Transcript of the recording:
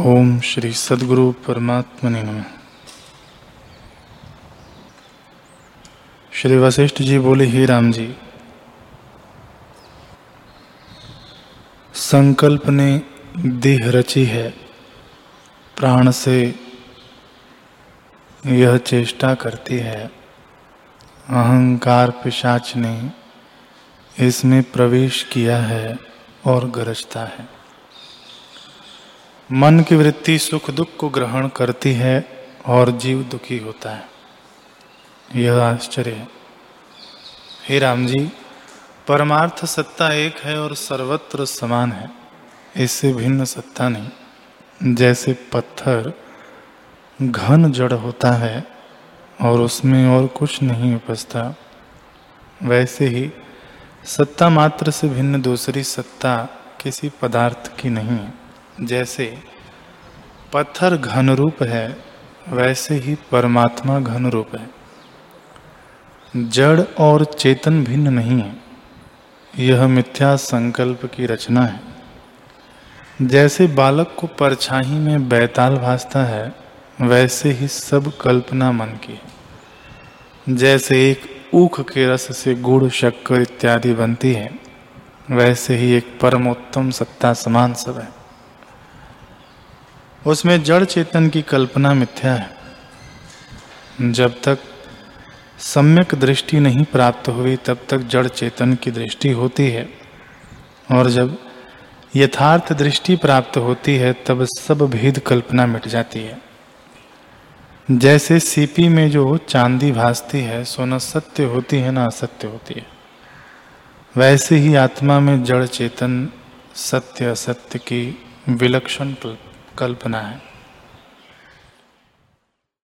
ओम श्री सदगुरु परमात्मा नमः। श्री वशिष्ठ जी बोले, ही राम जी, संकल्प ने देह रची है, प्राण से यह चेष्टा करती है। अहंकार पिशाच ने इसमें प्रवेश किया है और गरजता है। मन की वृत्ति सुख दुख को ग्रहण करती है और जीव दुखी होता है। यह आश्चर्य है। हे राम जी, परमार्थ सत्ता एक है और सर्वत्र समान है। इससे भिन्न सत्ता नहीं। जैसे पत्थर घन जड़ होता है और उसमें और कुछ नहीं उपजता, वैसे ही सत्ता मात्र से भिन्न दूसरी सत्ता किसी पदार्थ की नहीं है। जैसे पत्थर घन रूप है, वैसे ही परमात्मा घन रूप है। जड़ और चेतन भिन्न नहीं है, यह मिथ्या संकल्प की रचना है। जैसे बालक को परछाई में बैताल भासता है, वैसे ही सब कल्पना मन की है। जैसे एक ऊख के रस से गुड़, शक्कर इत्यादि बनती है, वैसे ही एक परमोत्तम सत्ता समान सब है। उसमें जड़ चेतन की कल्पना मिथ्या है। जब तक सम्यक दृष्टि नहीं प्राप्त हुई, तब तक जड़ चेतन की दृष्टि होती है। और जब यथार्थ दृष्टि प्राप्त होती है, तब सब भेद कल्पना मिट जाती है। जैसे सीपी में जो चांदी भासती है, सो न सत्य होती है, ना असत्य होती है। वैसे ही आत्मा में जड़ चेतन सत्य असत्य की विलक्षण कल्पना है।